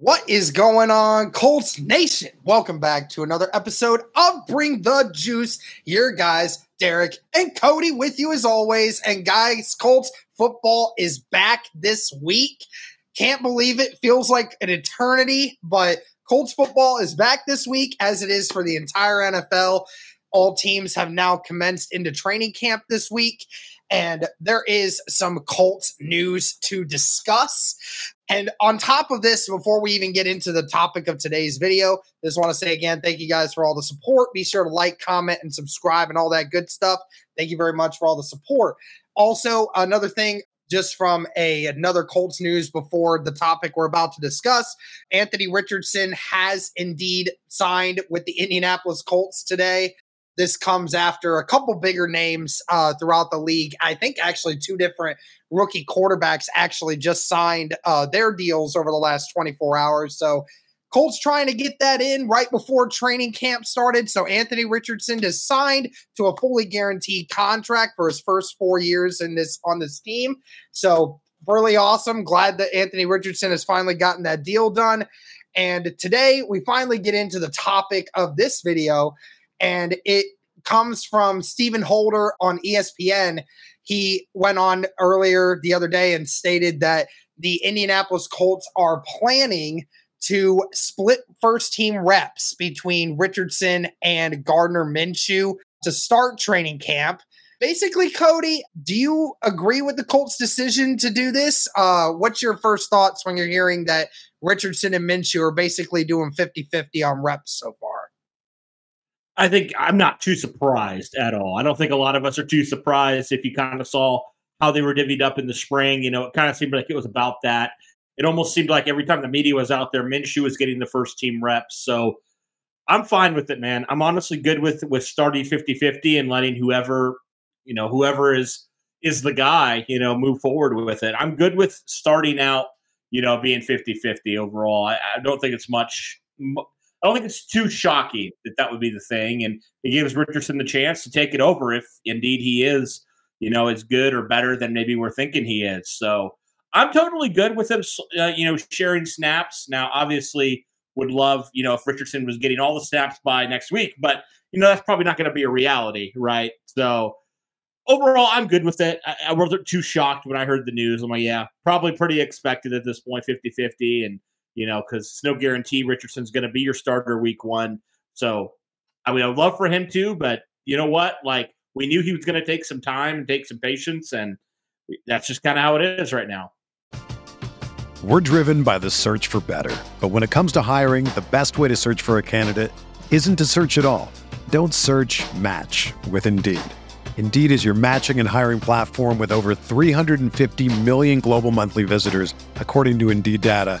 What is going on, Colts Nation? Welcome back to another episode of Bring the Juice. Your guys, Derek and Cody, with you as always. And guys, Colts football is back this week. Can't believe it. Feels like an eternity, but Colts football is back this week, as it is for the entire NFL. All teams have now commenced into training camp this week and there is some Colts news to discuss. And on top of this, before we even get into the topic of today's video, just want to say again, thank you guys for all the support. Be sure to like, comment, and subscribe and all that good stuff. Thank you very much for all the support. Also, another thing, just from a another Colts news before the topic we're about to discuss, Anthony Richardson has indeed signed with the Indianapolis Colts today. This comes after a couple bigger names uh, throughout the league. I think actually two different rookie quarterbacks actually just signed uh, their deals over the last 24 hours. So Colts trying to get that in right before training camp started. So Anthony Richardson is signed to a fully guaranteed contract for his first four years in this on this team. So really awesome. Glad that Anthony Richardson has finally gotten that deal done. And today we finally get into the topic of this video and it comes from Stephen Holder on ESPN. He went on earlier the other day and stated that the Indianapolis Colts are planning to split first team reps between Richardson and Gardner Minshew to start training camp. Basically, Cody, do you agree with the Colts' decision to do this? Uh, what's your first thoughts when you're hearing that Richardson and Minshew are basically doing 50 50 on reps so far? I think I'm not too surprised at all. I don't think a lot of us are too surprised if you kind of saw how they were divvied up in the spring. You know, it kind of seemed like it was about that. It almost seemed like every time the media was out there, Minshew was getting the first team reps. So I'm fine with it, man. I'm honestly good with with starting 50-50 and letting whoever, you know, whoever is is the guy, you know, move forward with it. I'm good with starting out, you know, being 50-50 overall. I, I don't think it's much I don't think it's too shocking that that would be the thing, and it gives Richardson the chance to take it over if indeed he is, you know, as good or better than maybe we're thinking he is. So I'm totally good with him, uh, you know, sharing snaps. Now, obviously, would love, you know, if Richardson was getting all the snaps by next week, but you know that's probably not going to be a reality, right? So overall, I'm good with it. I, I wasn't too shocked when I heard the news. I'm like, yeah, probably pretty expected at this point, 50 50. And you know, because it's no guarantee Richardson's going to be your starter week one. So I mean, I'd love for him to, but you know what? Like, we knew he was going to take some time and take some patience, and that's just kind of how it is right now. We're driven by the search for better. But when it comes to hiring, the best way to search for a candidate isn't to search at all. Don't search match with Indeed. Indeed is your matching and hiring platform with over 350 million global monthly visitors, according to Indeed data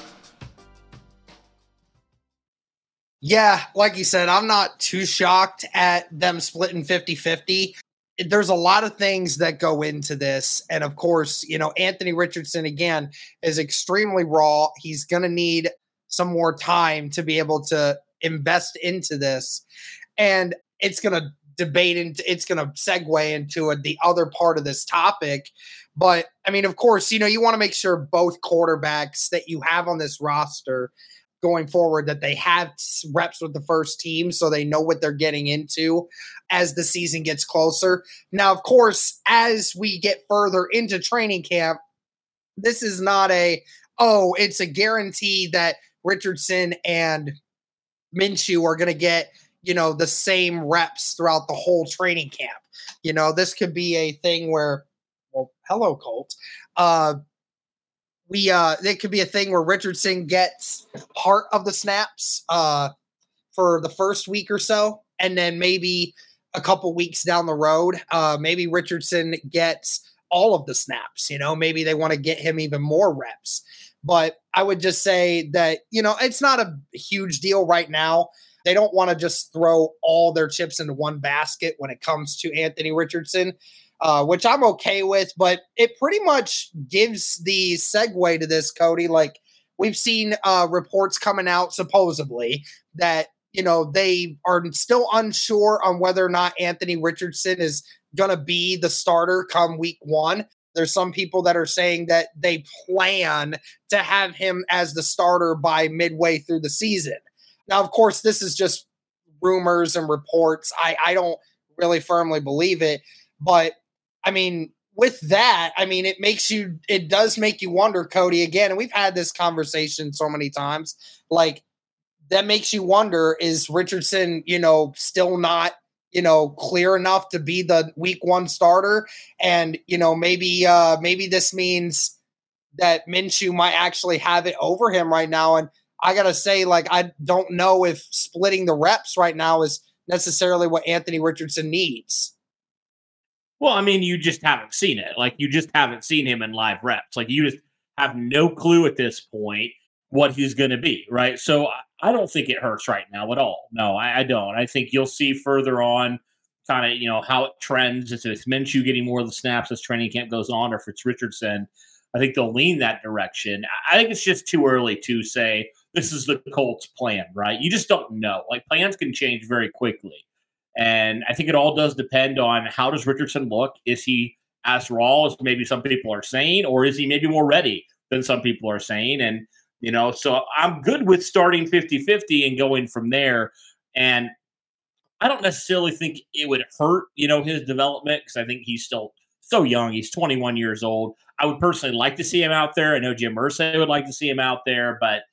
Yeah, like you said, I'm not too shocked at them splitting 50 50. There's a lot of things that go into this. And of course, you know, Anthony Richardson, again, is extremely raw. He's going to need some more time to be able to invest into this. And it's going to debate into it's going to segue into a, the other part of this topic but i mean of course you know you want to make sure both quarterbacks that you have on this roster going forward that they have reps with the first team so they know what they're getting into as the season gets closer. Now, of course, as we get further into training camp, this is not a, oh, it's a guarantee that Richardson and Minshew are going to get, you know, the same reps throughout the whole training camp. You know, this could be a thing where, well, hello, Colt. Uh, we uh it could be a thing where Richardson gets part of the snaps uh for the first week or so and then maybe a couple weeks down the road uh maybe Richardson gets all of the snaps you know? Maybe they want to get him even more reps. But I would just say that you know it's not a huge deal right now. They don't want to just throw all their chips into one basket when it comes to Anthony Richardson uh, which I'm okay with. But it pretty much gives the segue to this, Cody. Like we've seen uh, reports coming out supposedly that you know they are still unsure on whether or not Anthony Richardson is going to be the starter come week one. There's some people that are saying that they plan to have him as the starter by midway through the season. Now, of course, this is just rumors and reports. I, I don't really firmly believe it, but I mean, with that, I mean, it makes you, it does make you wonder, Cody, again, and we've had this conversation so many times. Like, that makes you wonder is Richardson, you know, still not, you know, clear enough to be the week one starter? And, you know, maybe, uh, maybe this means that Minshew might actually have it over him right now. And I got to say, like, I don't know if splitting the reps right now is necessarily what Anthony Richardson needs. Well, I mean, you just haven't seen it. Like you just haven't seen him in live reps. Like you just have no clue at this point what he's going to be, right? So I don't think it hurts right now at all. No, I, I don't. I think you'll see further on, kind of you know how it trends. If it's Minshew getting more of the snaps as training camp goes on, or if it's Richardson, I think they'll lean that direction. I think it's just too early to say this is the Colts' plan, right? You just don't know. Like plans can change very quickly. And I think it all does depend on how does Richardson look? Is he as raw as maybe some people are saying, or is he maybe more ready than some people are saying? And, you know, so I'm good with starting 50 50 and going from there. And I don't necessarily think it would hurt, you know, his development because I think he's still so young. He's 21 years old. I would personally like to see him out there. I know Jim Irsay would like to see him out there, but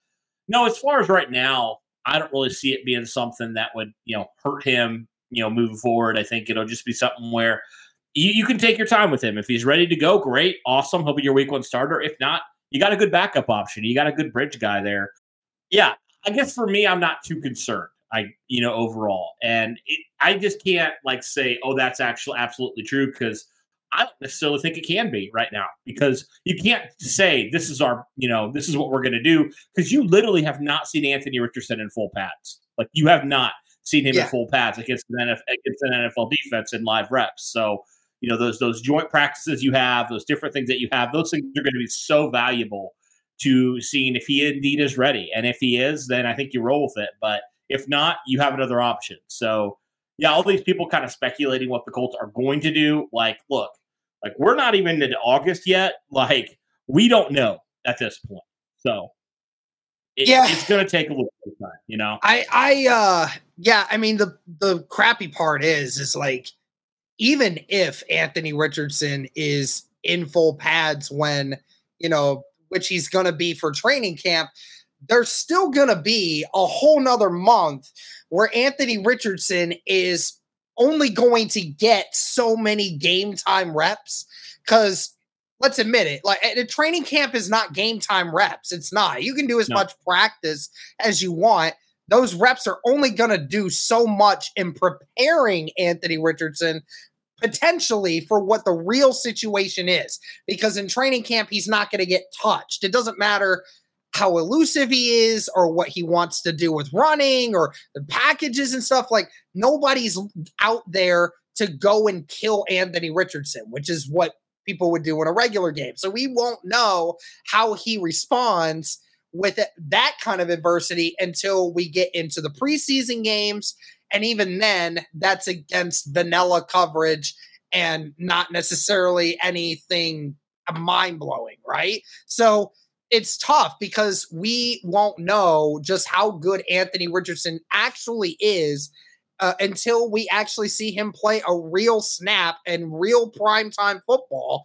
no, as far as right now, I don't really see it being something that would, you know, hurt him you know, moving forward. I think it'll just be something where you, you can take your time with him. If he's ready to go, great, awesome. He'll be your week one starter. If not, you got a good backup option. You got a good bridge guy there. Yeah, I guess for me, I'm not too concerned. I, you know, overall, and it, I just can't like say, oh, that's actually absolutely true because I don't necessarily think it can be right now because you can't say this is our, you know, this is what we're going to do because you literally have not seen Anthony Richardson in full pads. Like you have not seen him yeah. in full pads against an, NFL, against an NFL defense in live reps. So, you know, those those joint practices you have, those different things that you have, those things are going to be so valuable to seeing if he indeed is ready. And if he is, then I think you roll with it. But if not, you have another option. So, yeah, all these people kind of speculating what the Colts are going to do. Like, look, like we're not even in August yet. Like, we don't know at this point. So, it, yeah, it's going to take a little bit of time, you know. I, I, uh, yeah, I mean the the crappy part is is like even if Anthony Richardson is in full pads when you know which he's going to be for training camp, there's still going to be a whole nother month where Anthony Richardson is only going to get so many game time reps because let's admit it like the training camp is not game time reps it's not you can do as no. much practice as you want those reps are only going to do so much in preparing Anthony Richardson potentially for what the real situation is because in training camp he's not going to get touched. It doesn't matter how elusive he is or what he wants to do with running or the packages and stuff like nobody's out there to go and kill Anthony Richardson which is what people would do in a regular game. So we won't know how he responds with that kind of adversity until we get into the preseason games and even then, that's against vanilla coverage and not necessarily anything mind blowing, right? So it's tough because we won't know just how good Anthony Richardson actually is uh, until we actually see him play a real snap and real primetime football.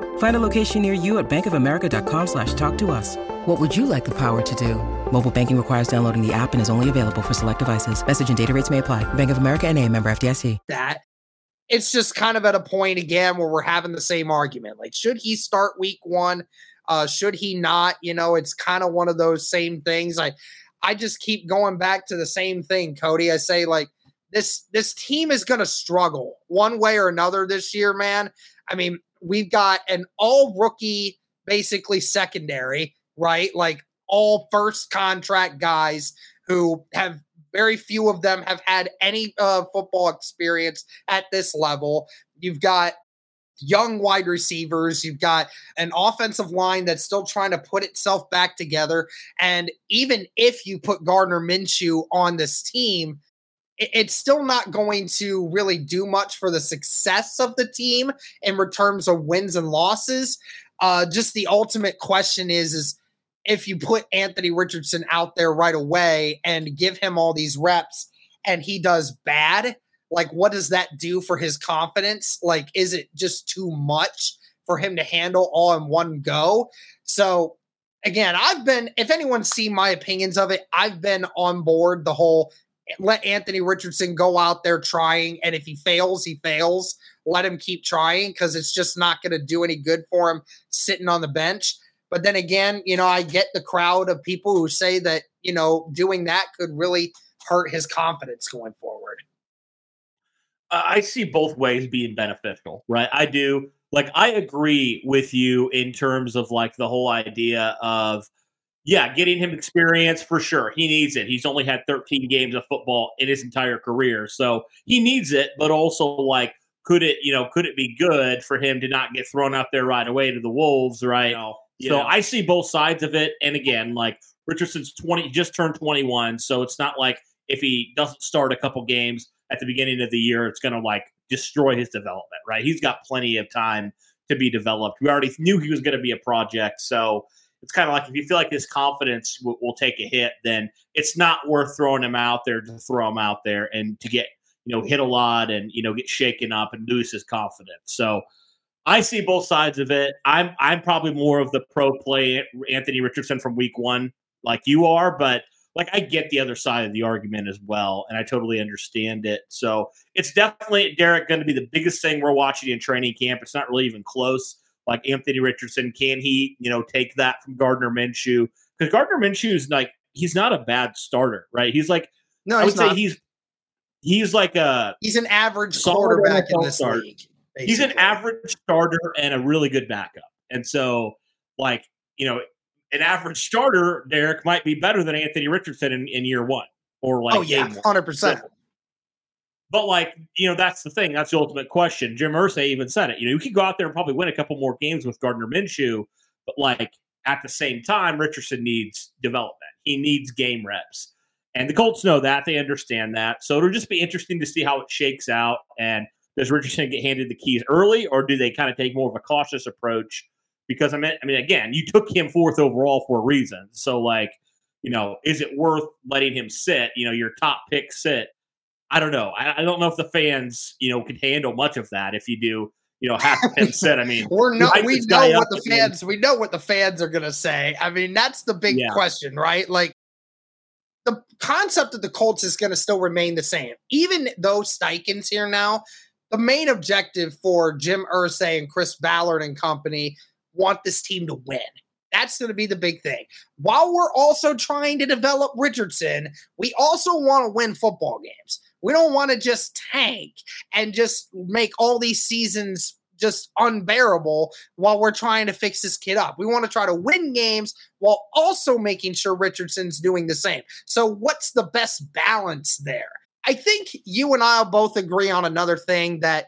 Find a location near you at bankofamerica.com slash talk to us. What would you like the power to do? Mobile banking requires downloading the app and is only available for select devices. Message and data rates may apply. Bank of America and a member FDIC. That it's just kind of at a point again where we're having the same argument. Like, should he start week one? Uh, should he not? You know, it's kind of one of those same things. I I just keep going back to the same thing, Cody. I say like this this team is gonna struggle one way or another this year, man. I mean, we've got an all rookie, basically secondary, right? Like all first contract guys who have very few of them have had any uh, football experience at this level. You've got young wide receivers. You've got an offensive line that's still trying to put itself back together. And even if you put Gardner Minshew on this team, it's still not going to really do much for the success of the team in terms of wins and losses. Uh, just the ultimate question is is if you put Anthony Richardson out there right away and give him all these reps and he does bad, like what does that do for his confidence? Like, is it just too much for him to handle all in one go? So again, I've been, if anyone's seen my opinions of it, I've been on board the whole let Anthony Richardson go out there trying. And if he fails, he fails. Let him keep trying because it's just not going to do any good for him sitting on the bench. But then again, you know, I get the crowd of people who say that, you know, doing that could really hurt his confidence going forward. I see both ways being beneficial, right? I do. Like, I agree with you in terms of like the whole idea of, yeah, getting him experience for sure. He needs it. He's only had 13 games of football in his entire career. So he needs it, but also like could it, you know, could it be good for him to not get thrown out there right away to the Wolves, right? so know. I see both sides of it. And again, like Richardson's 20 just turned 21, so it's not like if he doesn't start a couple games at the beginning of the year, it's going to like destroy his development, right? He's got plenty of time to be developed. We already knew he was going to be a project, so it's kind of like if you feel like his confidence will, will, take a hit, then it's not worth throwing him out there to throw him out there and to get you know hit a lot and you know get shaken up and lose his confidence. So I see both sides of it. I'm I'm probably more of the pro play Anthony Richardson from week one, like you are, but like I get the other side of the argument as well, and I totally understand it. So it's definitely Derek going to be the biggest thing we're watching in training camp. It's not really even close like Anthony Richardson. Can he, you know, take that from Gardner Minshew? Because Gardner Minshew is like he's not a bad starter, right? He's like no, I would say he's he's like a he's an average quarterback in this start. league. Basically. He's an average starter and a really good backup, and so like you know, an average starter, Derek might be better than Anthony Richardson in, in year one or oh, like oh yeah, hundred percent. But like, you know, that's the thing. That's the ultimate question. Jim Irsay even said it. You know, you could go out there and probably win a couple more games with Gardner Minshew, but like at the same time, Richardson needs development. He needs game reps. And the Colts know that. They understand that. So it'll just be interesting to see how it shakes out. And does Richardson get handed the keys early, or do they kind of take more of a cautious approach? Because I mean, I mean, again, you took him fourth overall for a reason. So, like, you know, is it worth letting him sit? You know, your top pick sit. I don't know. I, I don't know if the fans, you know, can handle much of that. If you do, you know, half him sit. I mean, we're no, we know what the fans, we know what the fans are going to say. I mean, that's the big yeah. question, right? Like, the concept of the Colts is going to still remain the same, even though Steichen's here now the main objective for Jim Irsay and Chris Ballard and company want this team to win. That's going to be the big thing. While we're also trying to develop Richardson, we also want to win football games. We don't want to just tank and just make all these seasons just unbearable while we're trying to fix this kid up. We want to try to win games while also making sure Richardson's doing the same. So, what's the best balance there? I think you and I'll both agree on another thing that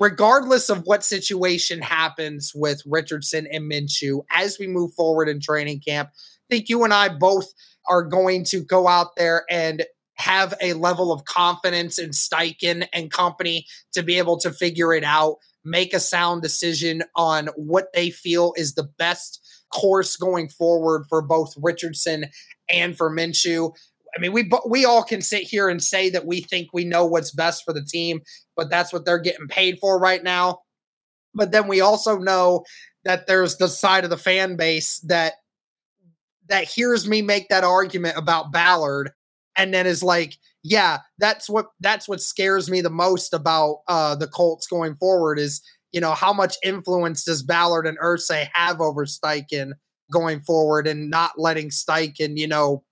regardless of what situation happens with Richardson and Minshew as we move forward in training camp, I think you and I both are going to go out there and have a level of confidence in Steichen and company to be able to figure it out, make a sound decision on what they feel is the best course going forward for both Richardson and for Minshew. I mean, we we all can sit here and say that we think we know what's best for the team, but that's what they're getting paid for right now. But then we also know that there's the side of the fan base that that hears me make that argument about Ballard and then is like, yeah, that's what that's what scares me the most about uh the Colts going forward is, you know, how much influence does Ballard and Irsay have over Steichen going forward and not letting Steichen, you know,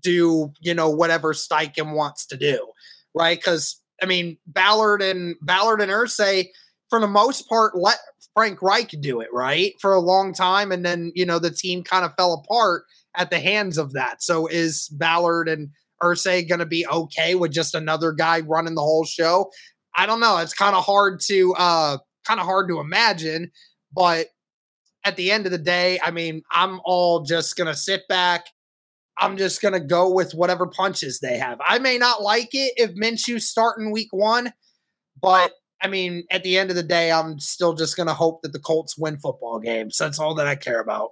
do, you know, whatever Steichen wants to do, right? Because I mean, Ballard and Ballard and Irsay, for the most part, let Frank Reich do it, right? For a long time. And then, you know, the team kind of fell apart at the hands of that. So is Ballard and Irsay going to be okay with just another guy running the whole show? I don't know. It's kind of hard to uh kind of hard to imagine, but at the end of the day, I mean, I'm all just going to sit back I'm just going to go with whatever punches they have. I may not like it if Minshew's starting week one, but I mean, at the end of the day, I'm still just going to hope that the Colts win football games. That's all that I care about.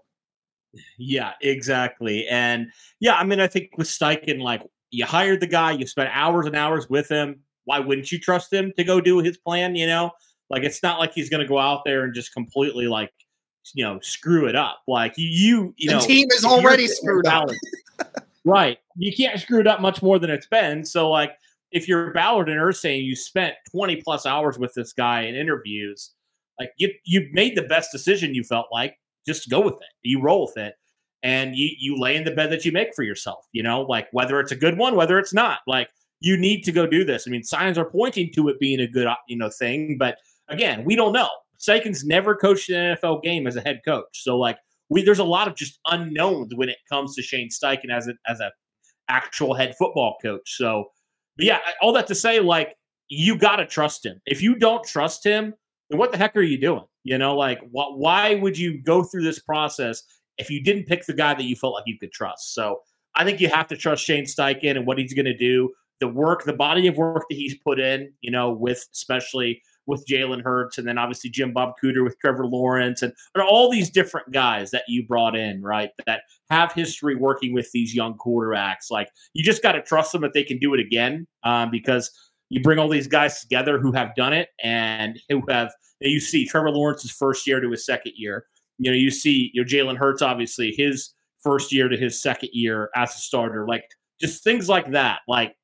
Yeah, exactly. And yeah, I mean, I think with Steichen, like you hired the guy, you spent hours and hours with him. Why wouldn't you trust him to go do his plan? You know, like it's not like he's going to go out there and just completely like you know screw it up. Like you, you, you the know, team is already screwed up. right. You can't screw it up much more than it's been. So like if you're Ballard and Irsay you spent 20 plus hours with this guy in interviews, like you you made the best decision you felt like, just go with it. You roll with it. And you you lay in the bed that you make for yourself, you know, like whether it's a good one, whether it's not. Like you need to go do this. I mean, signs are pointing to it being a good, uh, you know, thing, but again, we don't know. Steichen's never coached an NFL game as a head coach. So like we there's a lot of just unknowns when it comes to Shane Steichen as a as a actual head football coach. So yeah, all that to say, like you got to trust him. If you don't trust him, then what the heck are you doing? You know, like wh- why would you go through this process if you didn't pick the guy that you felt like you could trust? So I think you have to trust Shane Steichen and what he's going to do, the work, the body of work that he's put in. You know, with especially with Jalen Hurts, and then obviously Jim Bob Cooter with Trevor Lawrence, and, and all these different guys that you brought in, right? That have history working with these young quarterbacks. Like you just got to trust them that they can do it again, um, because you bring all these guys together who have done it and who have. You see Trevor Lawrence's first year to his second year. You know, you see you know Jalen Hurts obviously his first year to his second year as a starter. Like just things like that. Like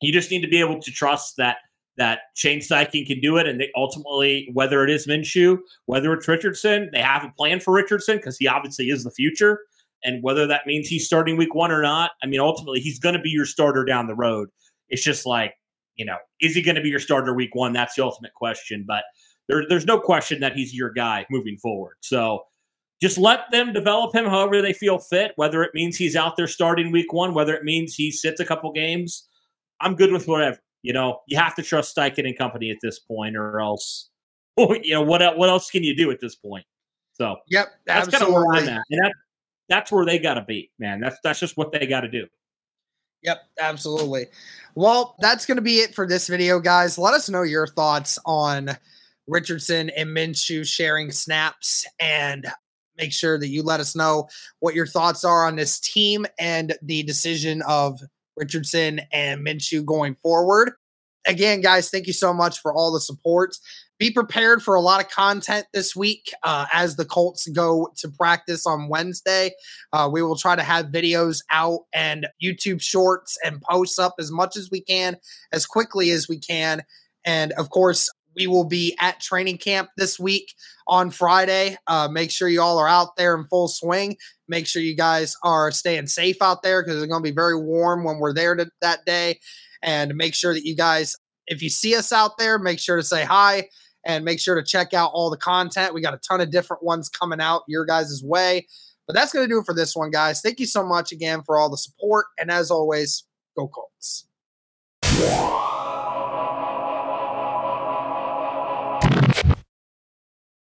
you just need to be able to trust that that Shane Steichen can do it, and they ultimately, whether it is Minshew, whether it's Richardson, they have a plan for Richardson because he obviously is the future. And whether that means he's starting week one or not, I mean, ultimately, he's going to be your starter down the road. It's just like, you know, is he going to be your starter week one? That's the ultimate question. But there, there's no question that he's your guy moving forward. So just let them develop him however they feel fit, whether it means he's out there starting week one, whether it means he sits a couple games. I'm good with whatever you know, you have to trust Steichen and company at this point, or else, you know, what what else can you do at this point? So, yep, that's kind of where I'm at, and that, that's where they got to be, man. That's that's just what they got to do. Yep, absolutely. Well, that's going to be it for this video, guys. Let us know your thoughts on Richardson and Minshew sharing snaps and make sure that you let us know what your thoughts are on this team and the decision of Richardson and Minshew going forward. Again, guys, thank you so much for all the support. Be prepared for a lot of content this week uh, as the Colts go to practice on Wednesday. Uh, we will try to have videos out and YouTube shorts and posts up as much as we can, as quickly as we can. And of course, we will be at training camp this week on Friday. Uh, make sure you all are out there in full swing. Make sure you guys are staying safe out there because it's going to be very warm when we're there to, that day. And make sure that you guys, if you see us out there, make sure to say hi and make sure to check out all the content. We got a ton of different ones coming out your guys' way. But that's going to do it for this one, guys. Thank you so much again for all the support. And as always, go Colts.